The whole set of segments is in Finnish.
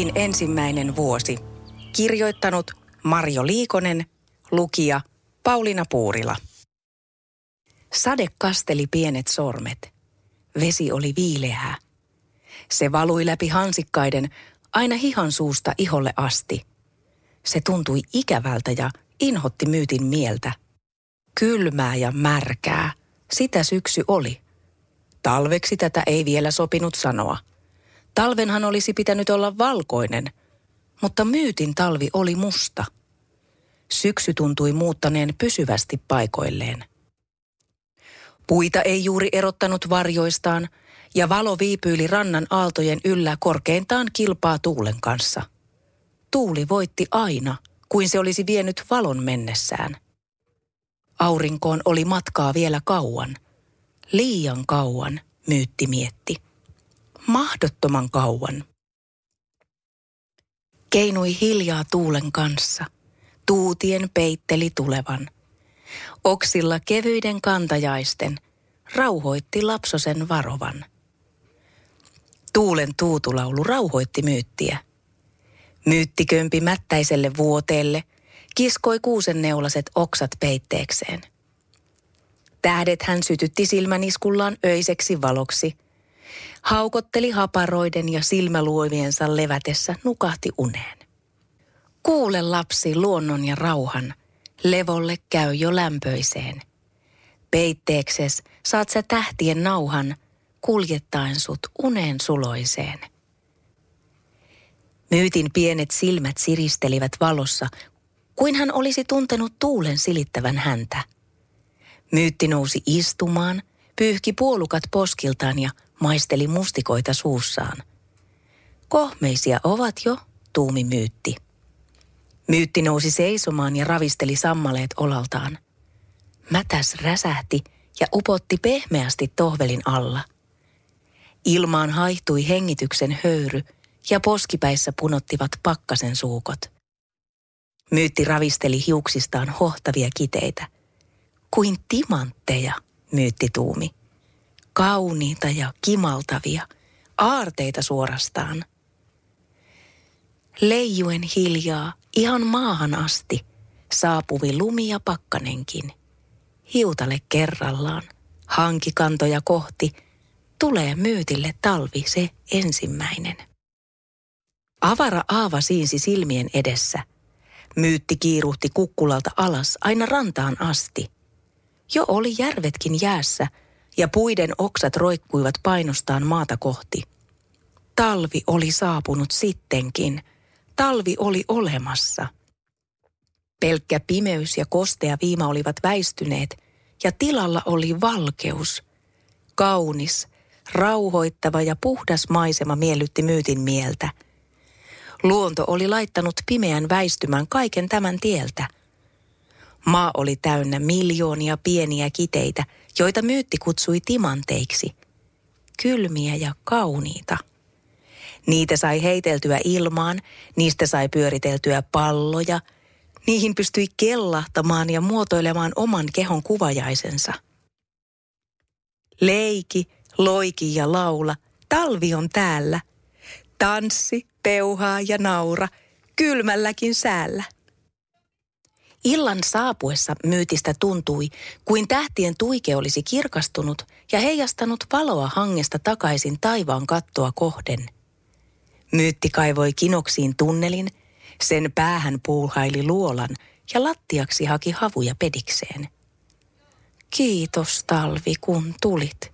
Myytin ensimmäinen vuosi. Kirjoittanut Marjo Liikonen, lukija Pauliina Puurila. Sade kasteli pienet sormet. Vesi oli viileää. Se valui läpi hansikkaiden aina hihan suusta iholle asti. Se tuntui ikävältä ja inhotti myytin mieltä. Kylmää ja märkää. Sitä syksy oli. Talveksi tätä ei vielä sopinut sanoa. Talvenhan olisi pitänyt olla valkoinen, mutta myytin talvi oli musta. Syksy tuntui muuttaneen pysyvästi paikoilleen. Puita ei juuri erottanut varjoistaan, ja valo viipyili rannan aaltojen yllä korkeintaan kilpaa tuulen kanssa. Tuuli voitti aina, kuin se olisi vienyt valon mennessään. Aurinkoon oli matkaa vielä kauan. Liian kauan, myytti mietti. Mahdottoman kauan. Keinui hiljaa tuulen kanssa. Tuutien peitteli tulevan. Oksilla kevyiden kantajaisten rauhoitti lapsosen varovan. Tuulen tuutulaulu rauhoitti myyttiä. Myytti kömpi mättäiselle vuoteelle, kiskoi kuusenneulaset oksat peitteekseen. Tähdet hän sytytti silmäniskullaan öiseksi valoksi. Haukotteli haparoiden ja silmäluoviensa levätessä nukahti uneen. Kuule lapsi luonnon ja rauhan, levolle käy jo lämpöiseen. Peitteekses saat sä tähtien nauhan, kuljettaen sut uneen suloiseen. Myytin pienet silmät siristelivät valossa, kuin hän olisi tuntenut tuulen silittävän häntä. Myytti nousi istumaan, pyyhki puolukat poskiltaan ja maisteli mustikoita suussaan. Kohmeisia ovat jo, tuumi myytti. Myytti nousi seisomaan ja ravisteli sammaleet olaltaan. Mätäs räsähti ja upotti pehmeästi tohvelin alla. Ilmaan haihtui hengityksen höyry ja poskipäissä punottivat pakkasen suukot. Myytti ravisteli hiuksistaan hohtavia kiteitä. Kuin timantteja, myytti tuumi. Kauniita ja kimaltavia, aarteita suorastaan. Leijuen hiljaa, ihan maahan asti, saapuvi lumi ja pakkanenkin. Hiutale kerrallaan, hankikantoja kohti, tulee myytille talvi se ensimmäinen. Avara aava siinsi silmien edessä. Myytti kiiruhti kukkulalta alas aina rantaan asti. Jo oli järvetkin jäässä ja puiden oksat roikkuivat painostaan maata kohti. Talvi oli saapunut sittenkin. Talvi oli olemassa. Pelkkä pimeys ja kostea viima olivat väistyneet ja tilalla oli valkeus. Kaunis, rauhoittava ja puhdas maisema miellytti myytin mieltä – Luonto oli laittanut pimeän väistymään kaiken tämän tieltä. Maa oli täynnä miljoonia pieniä kiteitä, joita myytti kutsui timanteiksi. Kylmiä ja kauniita. Niitä sai heiteltyä ilmaan, niistä sai pyöriteltyä palloja. Niihin pystyi kellahtamaan ja muotoilemaan oman kehon kuvajaisensa. Leiki, loiki ja laula, talvi on täällä. Tanssi, peuhaa ja naura, kylmälläkin säällä. Illan saapuessa myytistä tuntui, kuin tähtien tuike olisi kirkastunut ja heijastanut valoa hangesta takaisin taivaan kattoa kohden. Myytti kaivoi kinoksiin tunnelin, sen päähän puuhaili luolan ja lattiaksi haki havuja pedikseen. Kiitos talvi, kun tulit,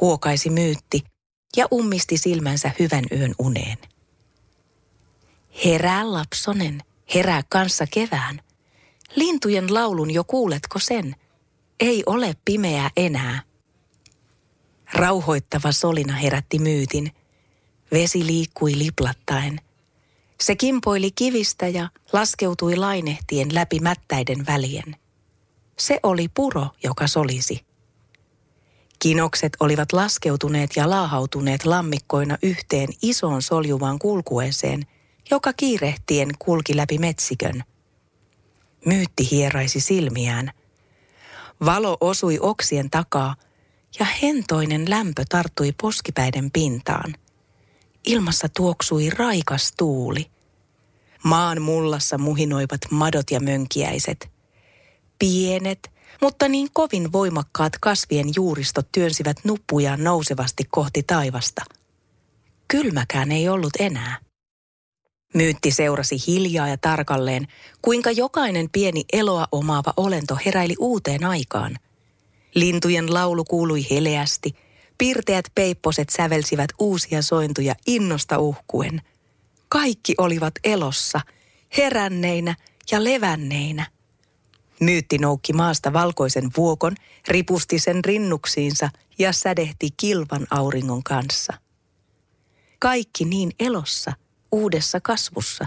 huokaisi myytti ja ummisti silmänsä hyvän yön uneen. Herää lapsonen, herää kanssa kevään. Lintujen laulun jo kuuletko sen? Ei ole pimeää enää. Rauhoittava solina herätti myytin. Vesi liikkui liplattaen. Se kimpoili kivistä ja laskeutui lainehtien läpi mättäiden välien. Se oli puro, joka solisi. Kinokset olivat laskeutuneet ja laahautuneet lammikkoina yhteen isoon soljuvaan kulkueeseen – joka kiirehtien kulki läpi metsikön. Myytti hieraisi silmiään. Valo osui oksien takaa ja hentoinen lämpö tarttui poskipäiden pintaan. Ilmassa tuoksui raikas tuuli. Maan mullassa muhinoivat madot ja mönkiäiset. Pienet, mutta niin kovin voimakkaat kasvien juuristot työnsivät nuppujaan nousevasti kohti taivasta. Kylmäkään ei ollut enää. Myytti seurasi hiljaa ja tarkalleen, kuinka jokainen pieni eloa omaava olento heräili uuteen aikaan. Lintujen laulu kuului heleästi, pirteät peipposet sävelsivät uusia sointuja innosta uhkuen. Kaikki olivat elossa, heränneinä ja levänneinä. Myytti noukki maasta valkoisen vuokon, ripusti sen rinnuksiinsa ja sädehti kilvan auringon kanssa. Kaikki niin elossa – uudessa kasvussa,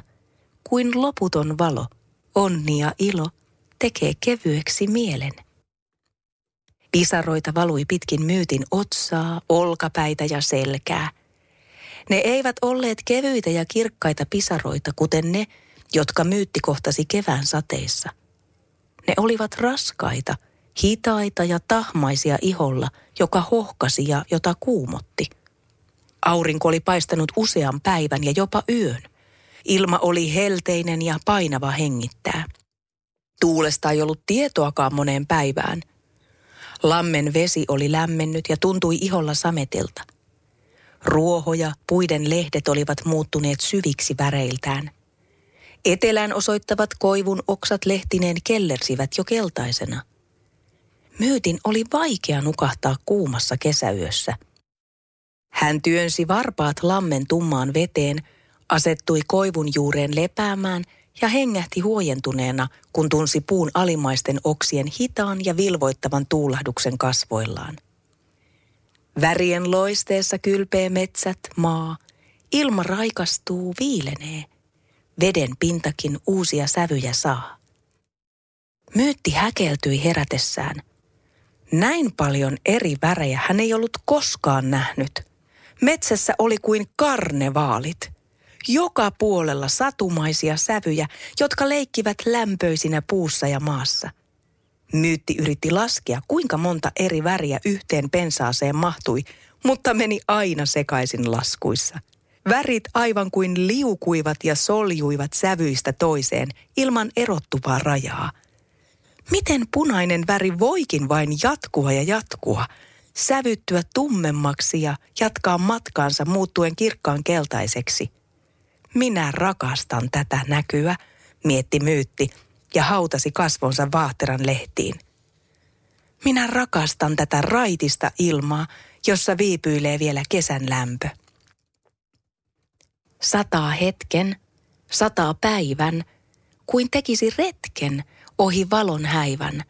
kuin loputon valo, onni ja ilo tekee kevyeksi mielen. Pisaroita valui pitkin myytin otsaa, olkapäitä ja selkää. Ne eivät olleet kevyitä ja kirkkaita pisaroita, kuten ne, jotka myytti kohtasi kevään sateissa. Ne olivat raskaita, hitaita ja tahmaisia iholla, joka hohkasi ja jota kuumotti – Aurinko oli paistanut usean päivän ja jopa yön. Ilma oli helteinen ja painava hengittää. Tuulesta ei ollut tietoakaan moneen päivään. Lammen vesi oli lämmennyt ja tuntui iholla sametilta. Ruoho ja puiden lehdet olivat muuttuneet syviksi väreiltään. Etelään osoittavat koivun oksat lehtineen kellersivät jo keltaisena. Myytin oli vaikea nukahtaa kuumassa kesäyössä – hän työnsi varpaat lammen tummaan veteen, asettui koivun juureen lepäämään ja hengähti huojentuneena, kun tunsi puun alimaisten oksien hitaan ja vilvoittavan tuulahduksen kasvoillaan. Värien loisteessa kylpee metsät, maa. Ilma raikastuu, viilenee. Veden pintakin uusia sävyjä saa. Myytti häkeltyi herätessään. Näin paljon eri värejä hän ei ollut koskaan nähnyt – Metsässä oli kuin karnevaalit. Joka puolella satumaisia sävyjä, jotka leikkivät lämpöisinä puussa ja maassa. Myytti yritti laskea, kuinka monta eri väriä yhteen pensaaseen mahtui, mutta meni aina sekaisin laskuissa. Värit aivan kuin liukuivat ja soljuivat sävyistä toiseen ilman erottuvaa rajaa. Miten punainen väri voikin vain jatkua ja jatkua – sävyttyä tummemmaksi ja jatkaa matkaansa muuttuen kirkkaan keltaiseksi. Minä rakastan tätä näkyä, mietti myytti ja hautasi kasvonsa vaahteran lehtiin. Minä rakastan tätä raitista ilmaa, jossa viipyilee vielä kesän lämpö. Sataa hetken, sataa päivän, kuin tekisi retken ohi valon häivän.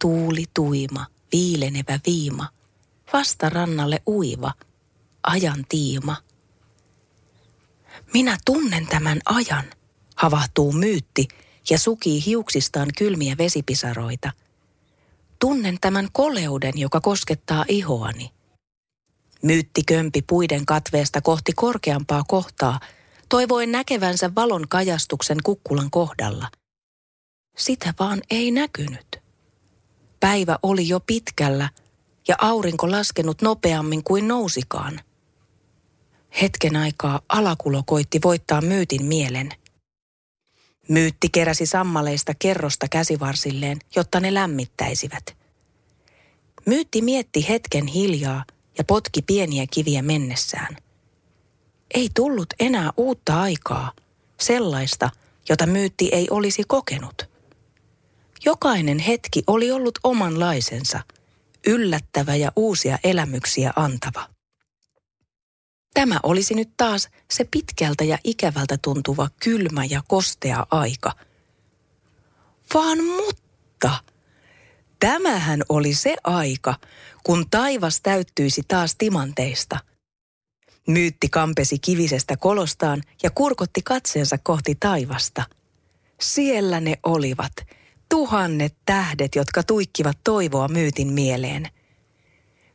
Tuuli tuima, viilenevä viima – vastarannalle uiva, ajan tiima. Minä tunnen tämän ajan, havahtuu myytti ja sukii hiuksistaan kylmiä vesipisaroita. Tunnen tämän koleuden, joka koskettaa ihoani. Myytti kömpi puiden katveesta kohti korkeampaa kohtaa, toivoen näkevänsä valon kajastuksen kukkulan kohdalla. Sitä vaan ei näkynyt. Päivä oli jo pitkällä – ja aurinko laskenut nopeammin kuin nousikaan. Hetken aikaa alakulo koitti voittaa myytin mielen. Myytti keräsi sammaleista kerrosta käsivarsilleen, jotta ne lämmittäisivät. Myytti mietti hetken hiljaa ja potki pieniä kiviä mennessään. Ei tullut enää uutta aikaa, sellaista, jota myytti ei olisi kokenut. Jokainen hetki oli ollut omanlaisensa – yllättävä ja uusia elämyksiä antava. Tämä olisi nyt taas se pitkältä ja ikävältä tuntuva kylmä ja kostea aika. Vaan mutta, tämähän oli se aika, kun taivas täyttyisi taas timanteista. Myytti kampesi kivisestä kolostaan ja kurkotti katseensa kohti taivasta. Siellä ne olivat – tuhannet tähdet, jotka tuikkivat toivoa myytin mieleen.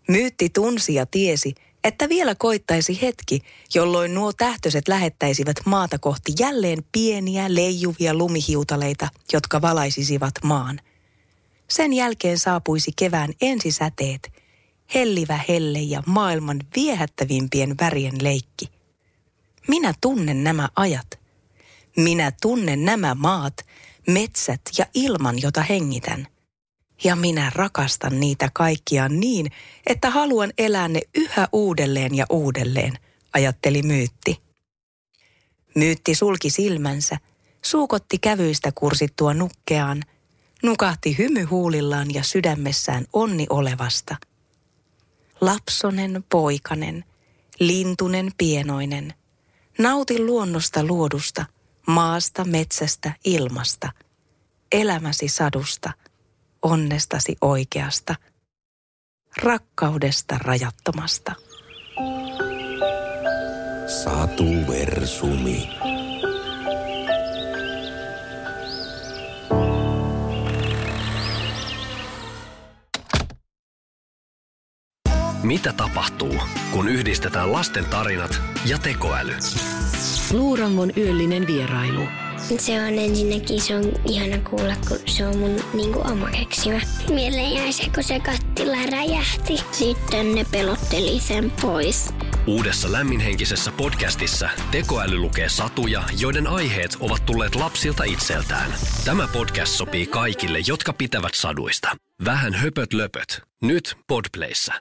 Myytti tunsi ja tiesi, että vielä koittaisi hetki, jolloin nuo tähtöiset lähettäisivät maata kohti jälleen pieniä leijuvia lumihiutaleita, jotka valaisisivat maan. Sen jälkeen saapuisi kevään ensisäteet, hellivä helle ja maailman viehättävimpien värien leikki. Minä tunnen nämä ajat. Minä tunnen nämä maat, metsät ja ilman, jota hengitän. Ja minä rakastan niitä kaikkia niin, että haluan elää ne yhä uudelleen ja uudelleen, ajatteli myytti. Myytti sulki silmänsä, suukotti kävyistä kursittua nukkeaan, nukahti hymy huulillaan ja sydämessään onni olevasta. Lapsonen poikanen, lintunen pienoinen, nauti luonnosta luodusta, maasta, metsästä, ilmasta, elämäsi sadusta, onnestasi oikeasta, rakkaudesta rajattomasta. Satu Versumi. Mitä tapahtuu, kun yhdistetään lasten tarinat ja tekoäly? Luurangon yöllinen vierailu. Se on ensinnäkin, se on ihana kuulla, kun se on mun niinku oma keksimä. Mieleen jäi se, kun se kattila räjähti. Sitten ne pelotteli sen pois. Uudessa lämminhenkisessä podcastissa tekoäly lukee satuja, joiden aiheet ovat tulleet lapsilta itseltään. Tämä podcast sopii kaikille, jotka pitävät saduista. Vähän höpöt löpöt. Nyt Podplayssä.